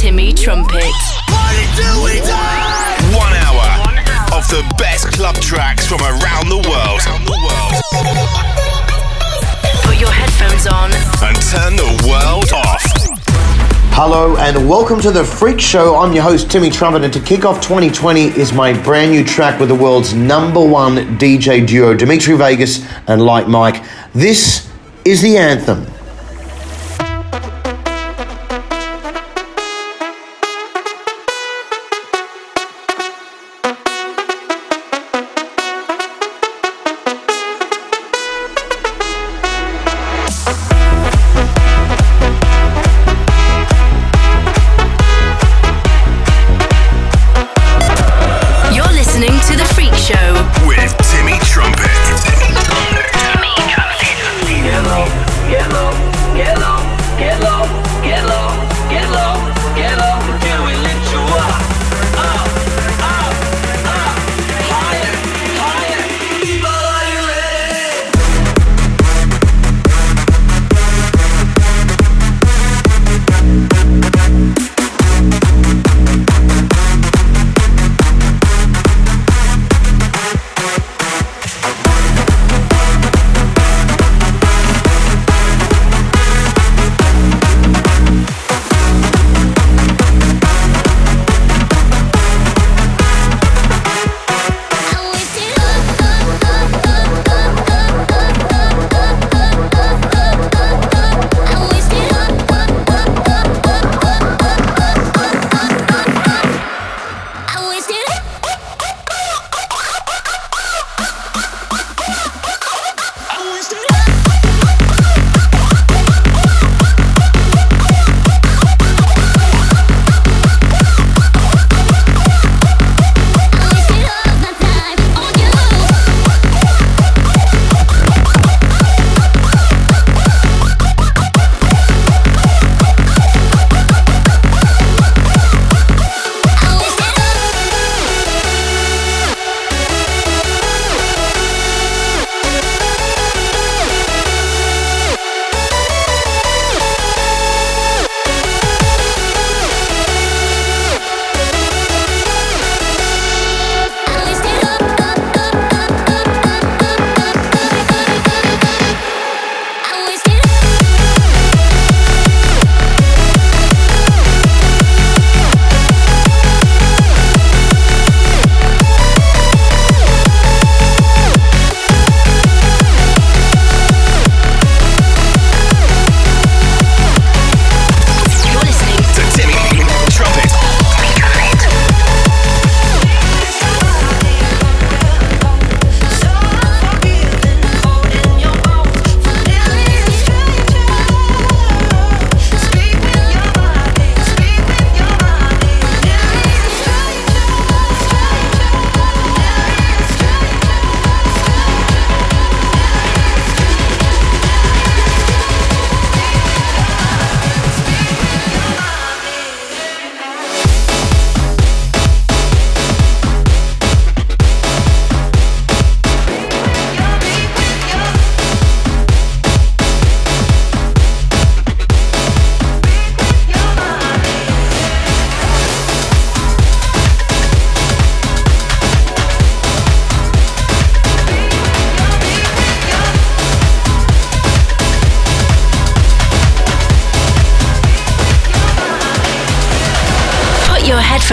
Timmy Trumpet. Party till we die! One hour of the best club tracks from around the world. Put your headphones on. And turn the world off. Hello and welcome to the Freak Show. I'm your host Timmy Trumpet, and to kick off 2020 is my brand new track with the world's number one DJ duo, Dimitri Vegas and Like Mike. This is the anthem.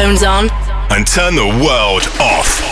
Headphones on and turn the world off.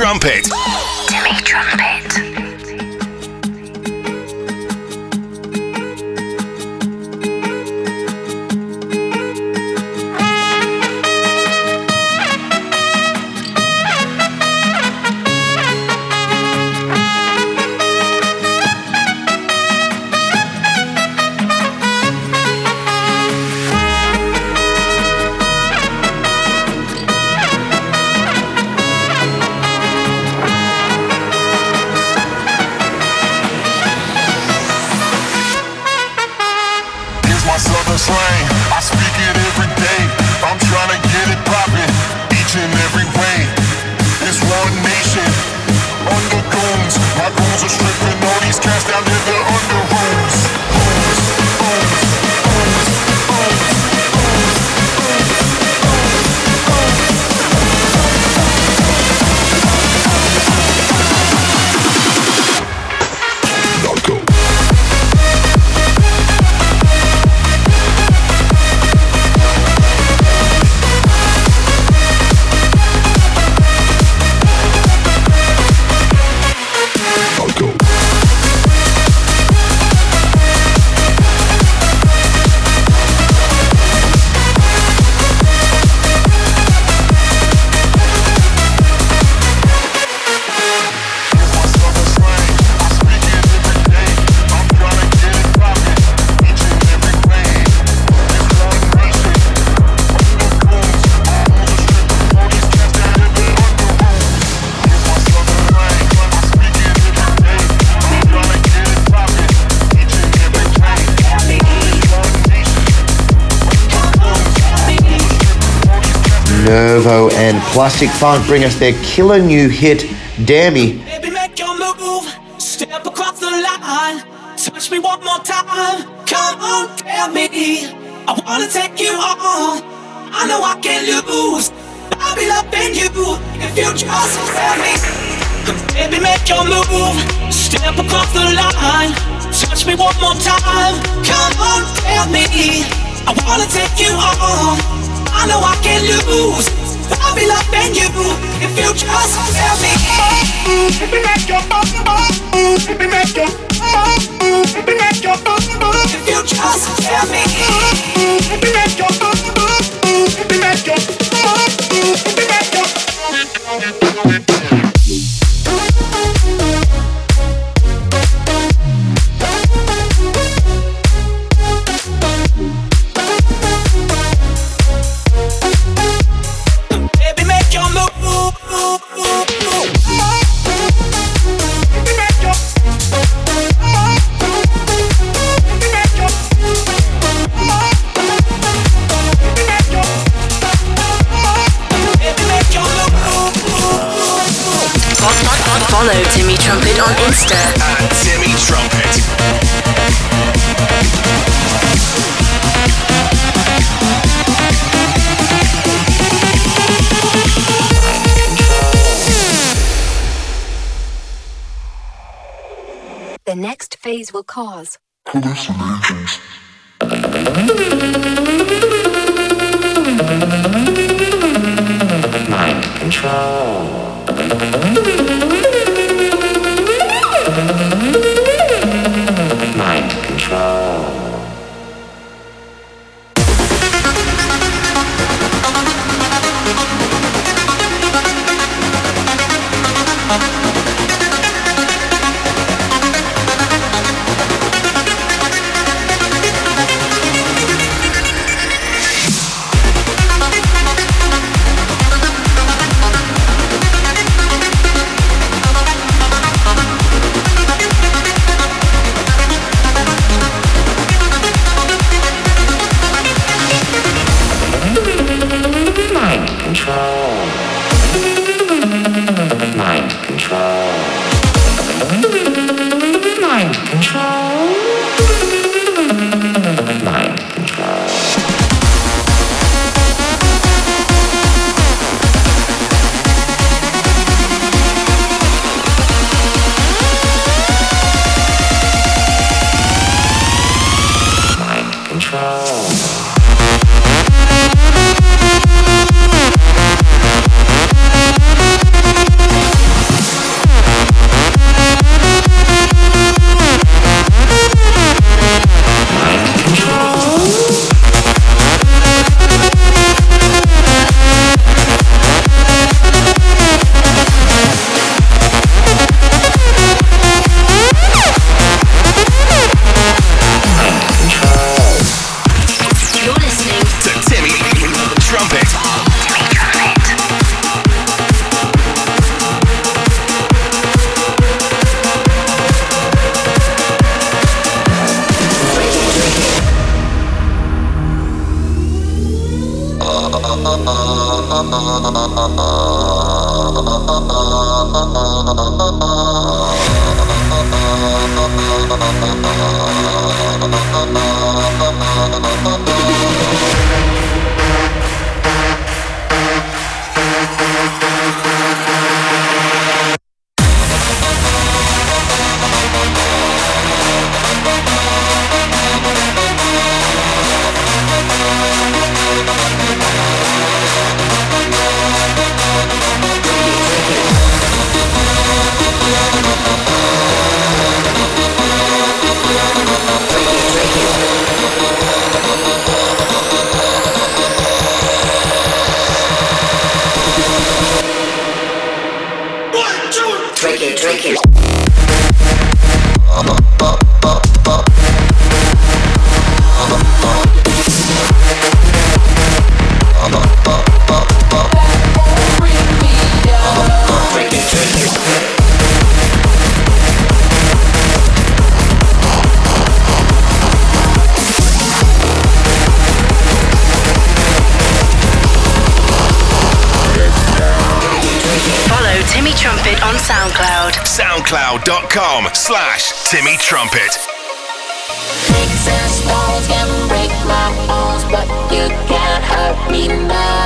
Trumpet. Plastic Funk bring us their killer new hit, Dare Me. Baby, make your move. Step across the line. Touch me one more time. Come on, dare me. I wanna take you on. I know I can lose. I'll be loving you if you just tell me. Baby, make your move. Step across the line. Touch me one more time. Come on, tell me. I wanna take you on. I know I can lose. I'll be loving you if you just tell me. Make your make your make your. If you just tell me. Baby, make your move. Baby, make your move. Baby, make your phase will cause You're Drink it, drink it. Uh-huh. soundcloud.com slash Timmy Trumpet. Break my bones, but you can't hurt me now.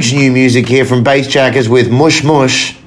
huge new music here from Bassjackers with Mush Mush.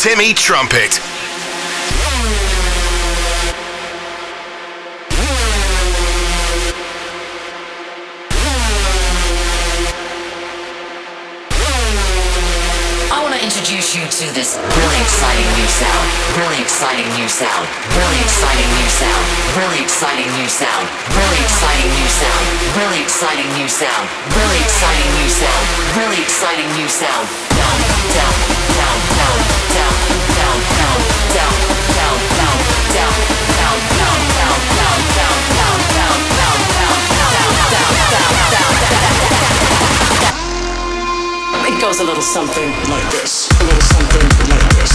Timmy Trumpet. I want to introduce you to this really exciting new sound. Really exciting new sound. Really exciting new sound. Really exciting new sound. Really exciting new sound. Really exciting new sound. Really exciting new sound. Really exciting new sound. Down, down, down, down. It goes a little something like this. A little something like this.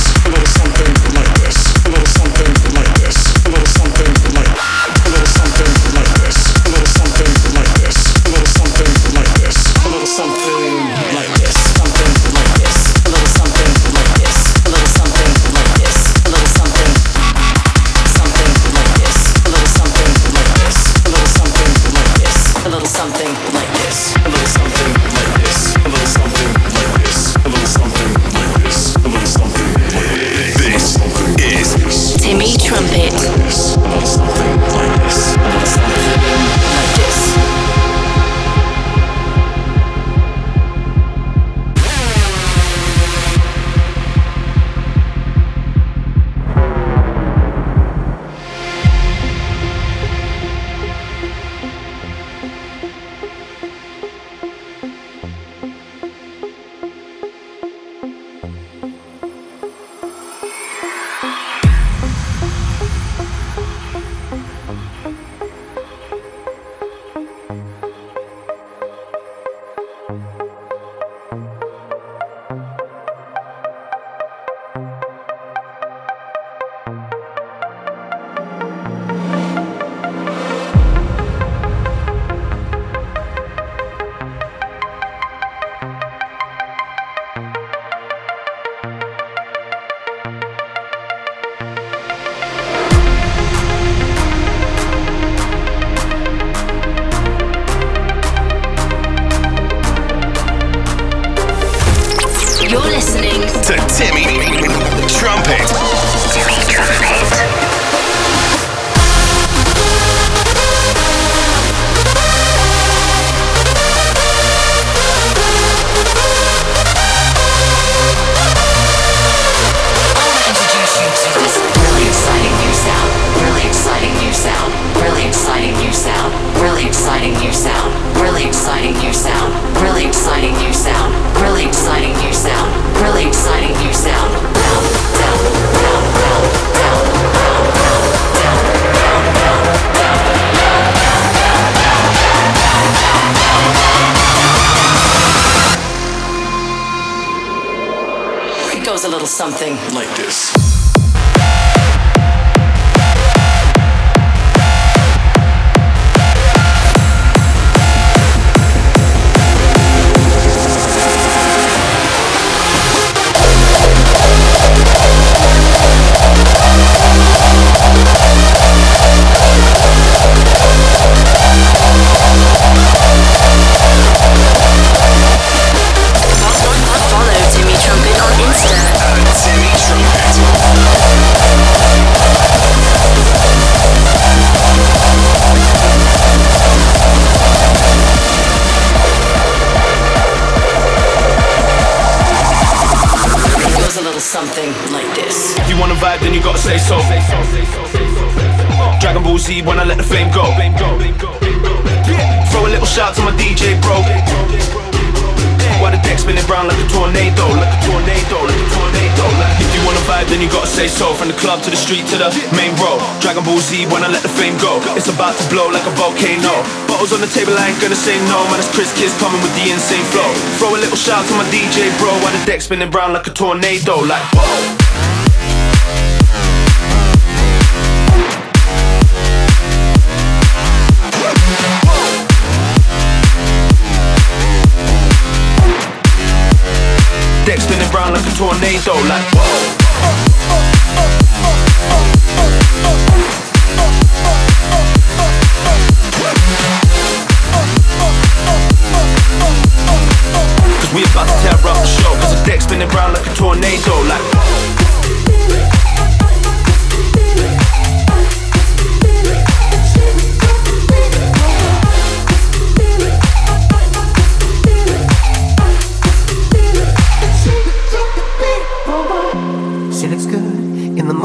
Something like this. If you wanna vibe, then you gotta say so. Dragon Ball Z when I let the flame go. Throw a little shout to my DJ bro. While the deck spinning round like a tornado, like a tornado, like a tornado. Like if you wanna vibe, then you gotta say so. From the club to the street to the main road. Dragon Ball Z when I let the fame go. It's about to blow like a volcano. Bottles on the table, I ain't gonna say no. Man, it's Chris Kids coming with the insane flow. Throw a little shout to my DJ bro. While the deck spinning round like a tornado, like whoa. Deck spinning round like a tornado, like whoa. Cause we about to tear up the show Cause the deck spinning round like a tornado, like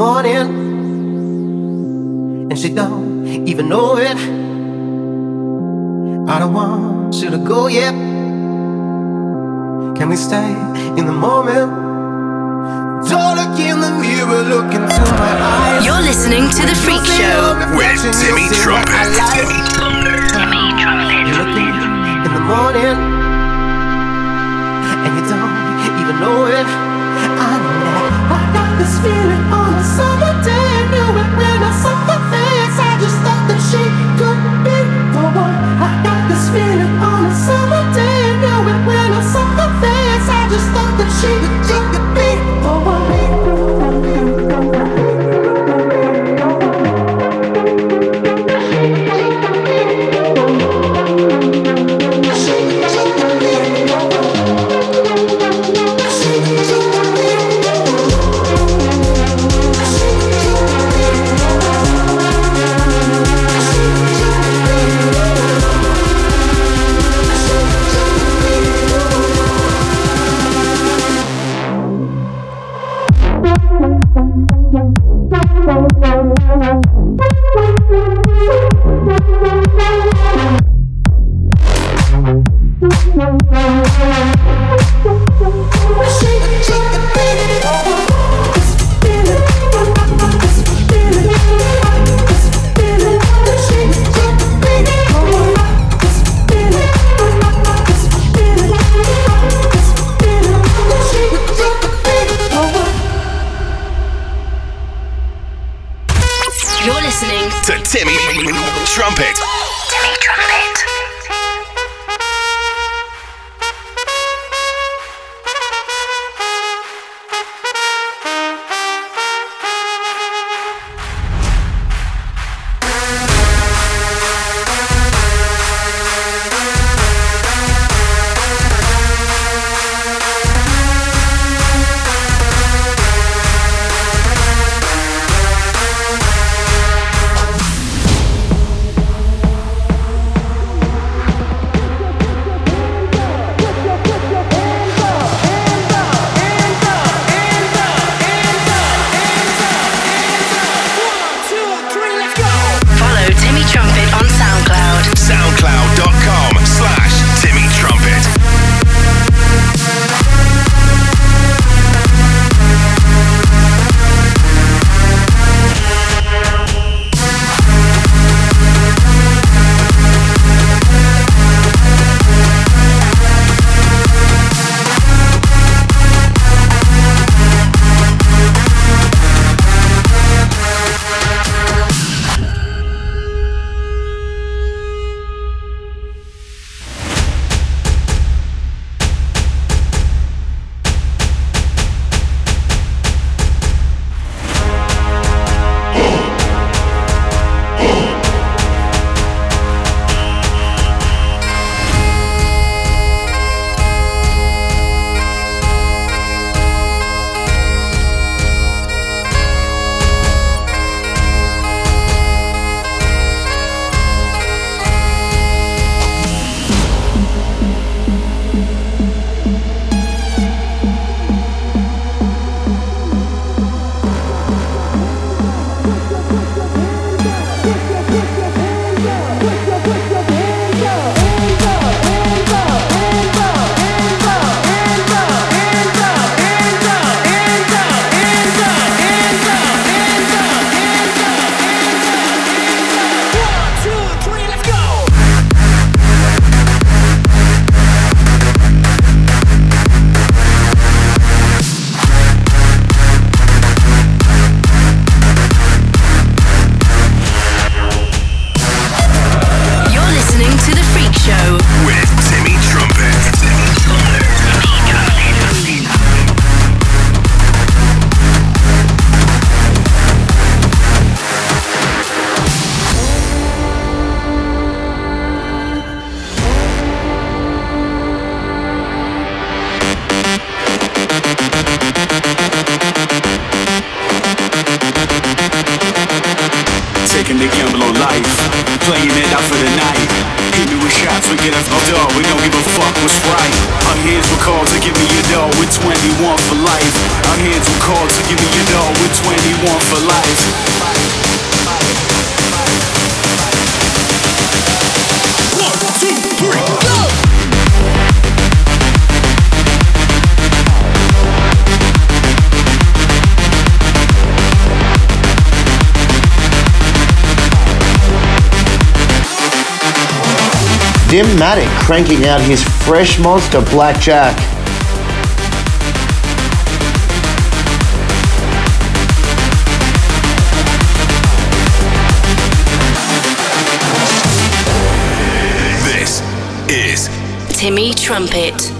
morning, and she don't even know it. I don't want you to go yet. Can we stay in the moment? Don't look in the mirror, look into my eyes. You're listening to The Freak Show with Timmy Trumpet. Timmy Trumpet. You're looking in the morning, and you don't even know it. I know I got this feeling. Dimatik cranking out his fresh monster Blackjack. This is Timmy Trumpet.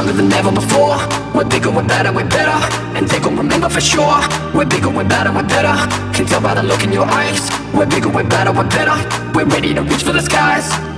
Stronger than ever before. We're bigger, we're better, we're better. And they gon' remember for sure. We're bigger, we're better, we're better. Can tell by the look in your eyes. We're bigger, we're better, we're better. We're ready to reach for the skies.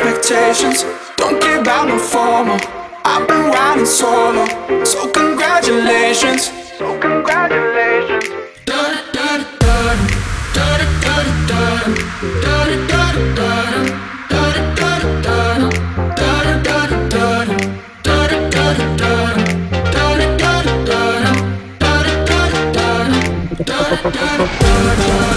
Expectations. Don't care about no formal. I've been riding solo, so congratulations. So congratulations. Lately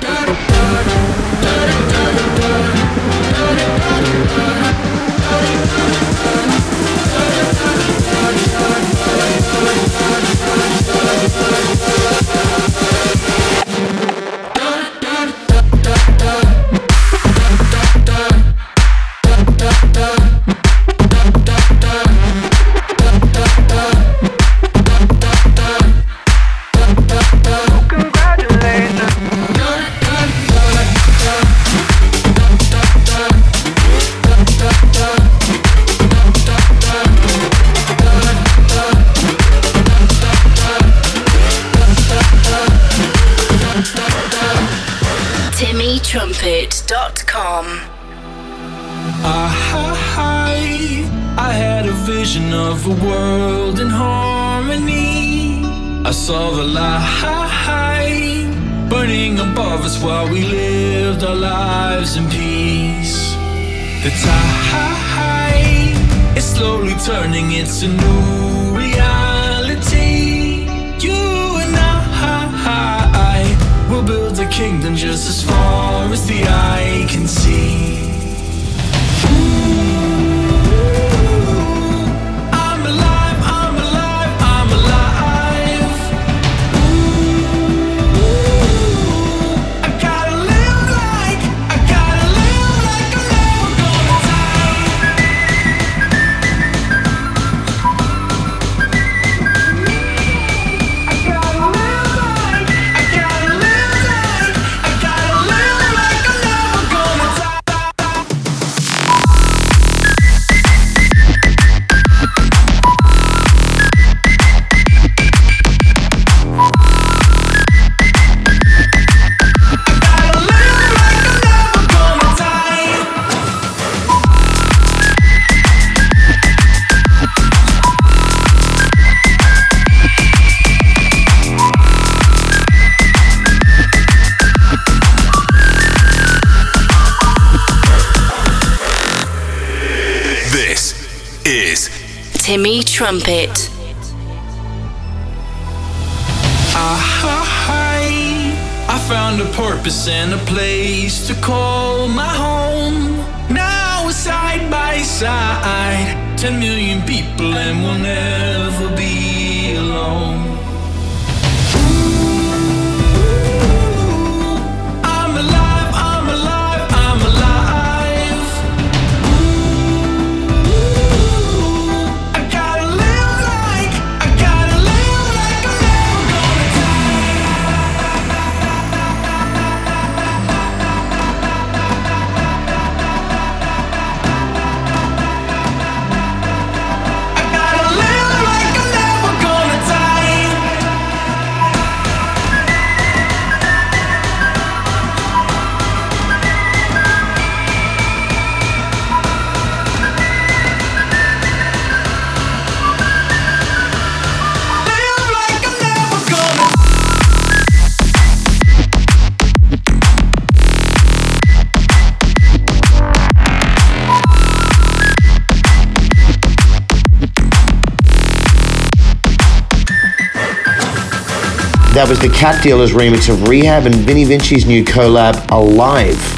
vision Trumpet. I, I found a purpose and a place to call my home. Now we're side by side, 10 million people, and we'll never be That was the Cat Dealers remix of R3HAB and Vini Vici's new collab, Alive.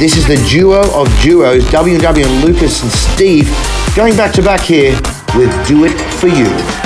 this is the duo of duos, WW and Lucas and Steve, going back to back here with Do It For You.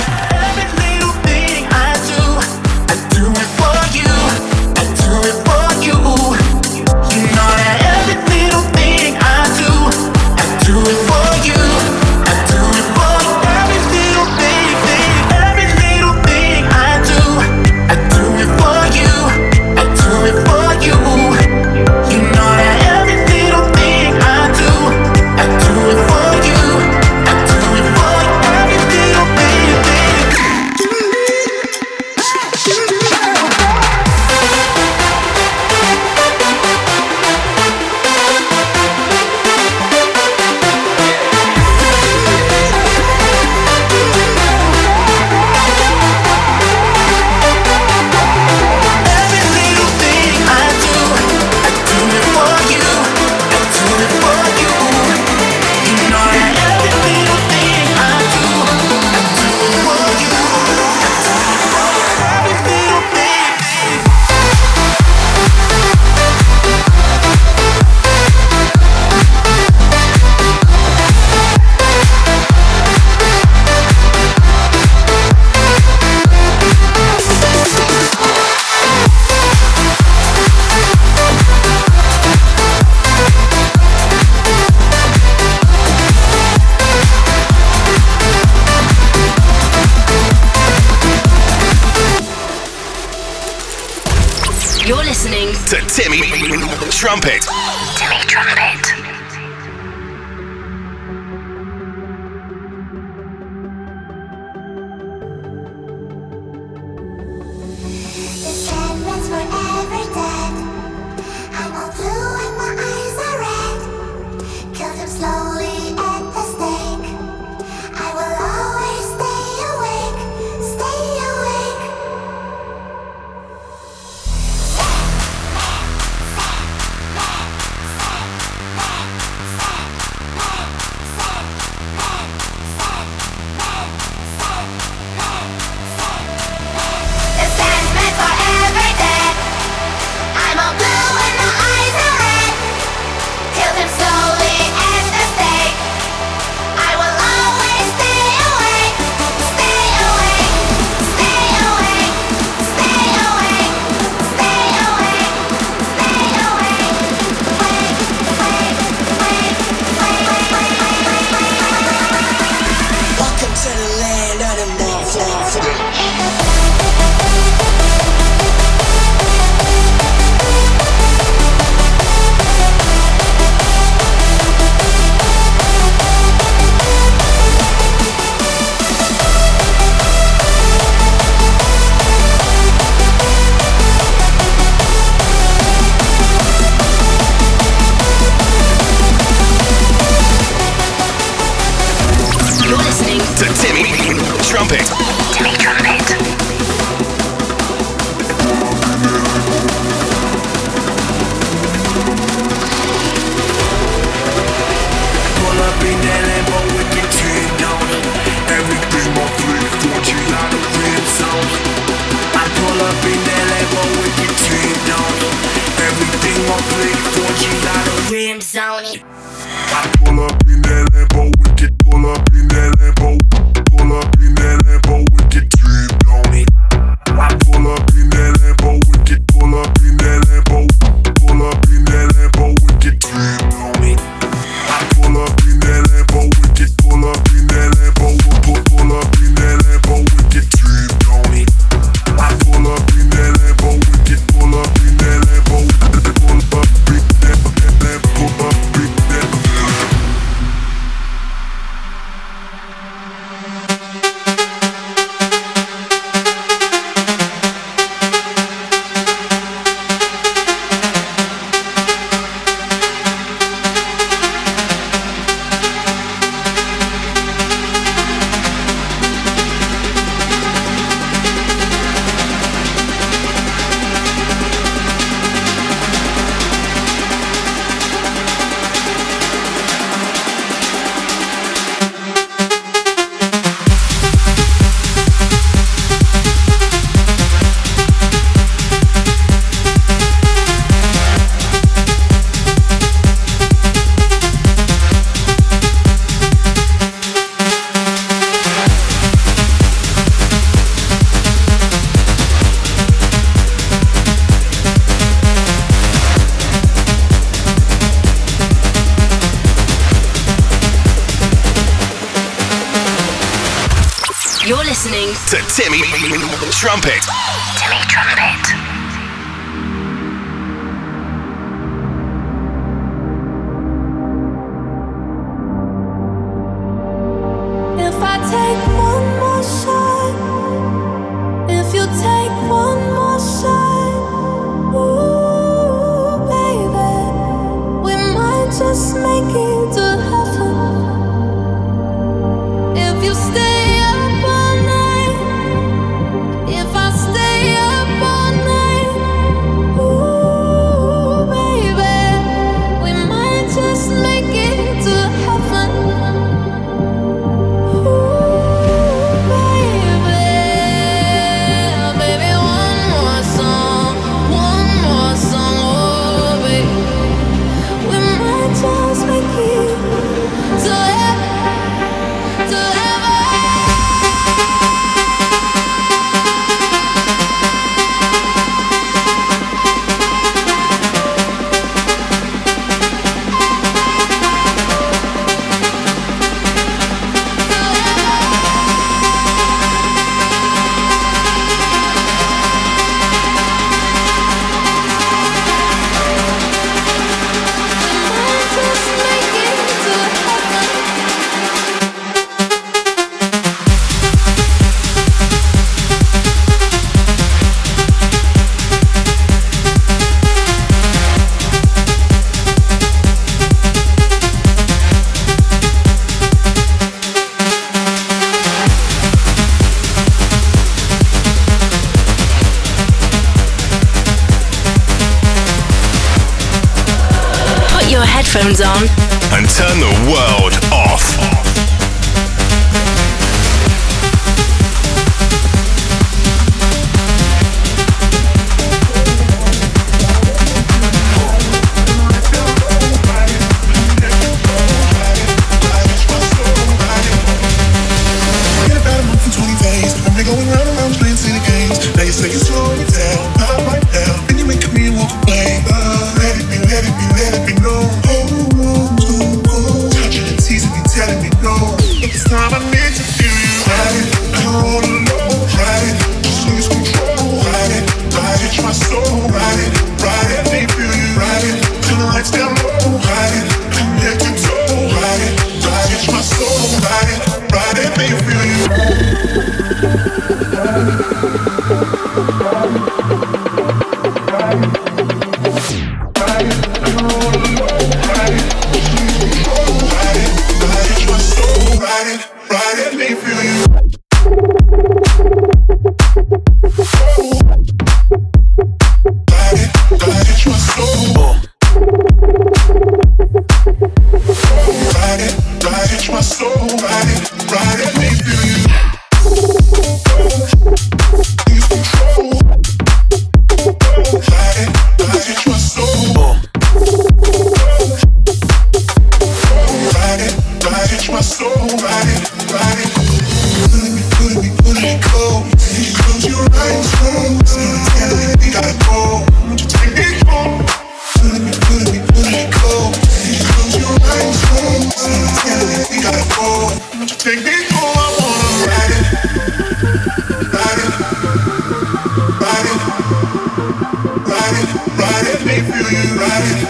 Feel you right,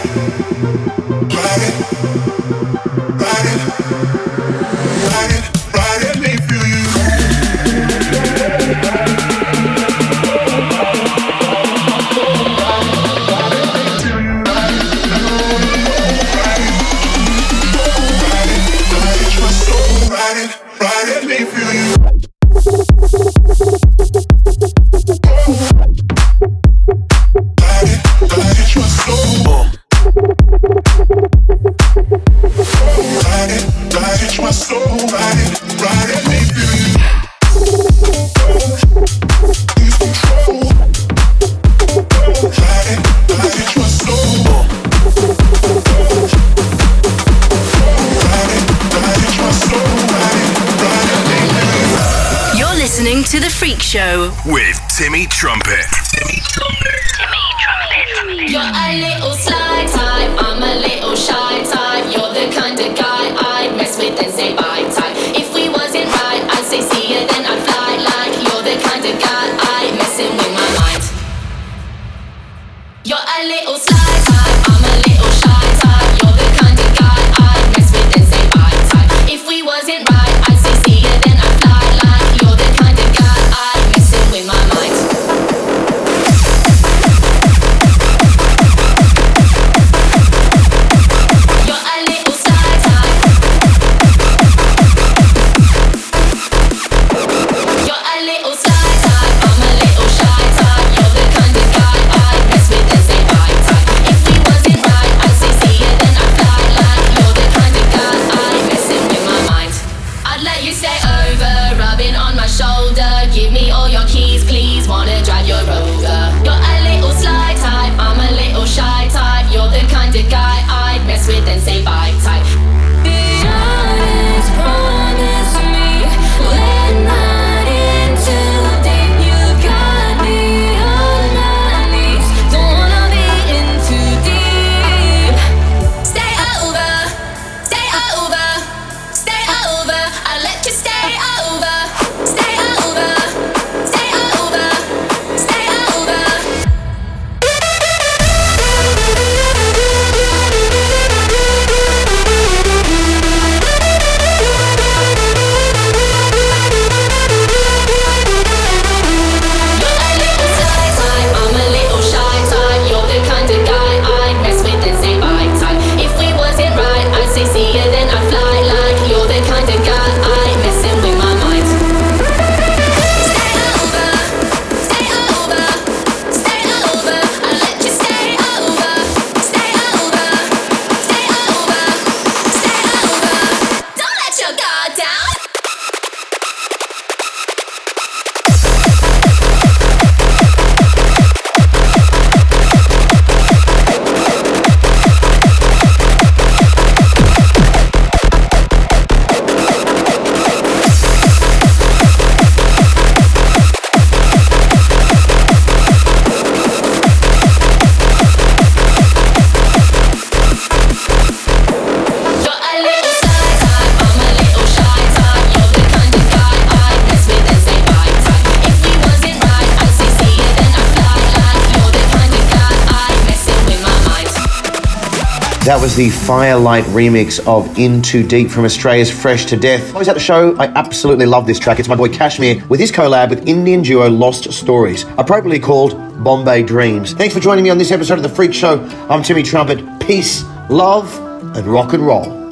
right. That was the Firelight remix of In Too Deep from Australia's Fresh to Death. I was at the show. I absolutely love this track. It's my boy KSHMR with his collab with Indian duo Lost Stories, appropriately called Bombay Dreams. Thanks for joining me on this episode of The Freak Show. I'm Timmy Trumpet. Peace, love, and rock and roll.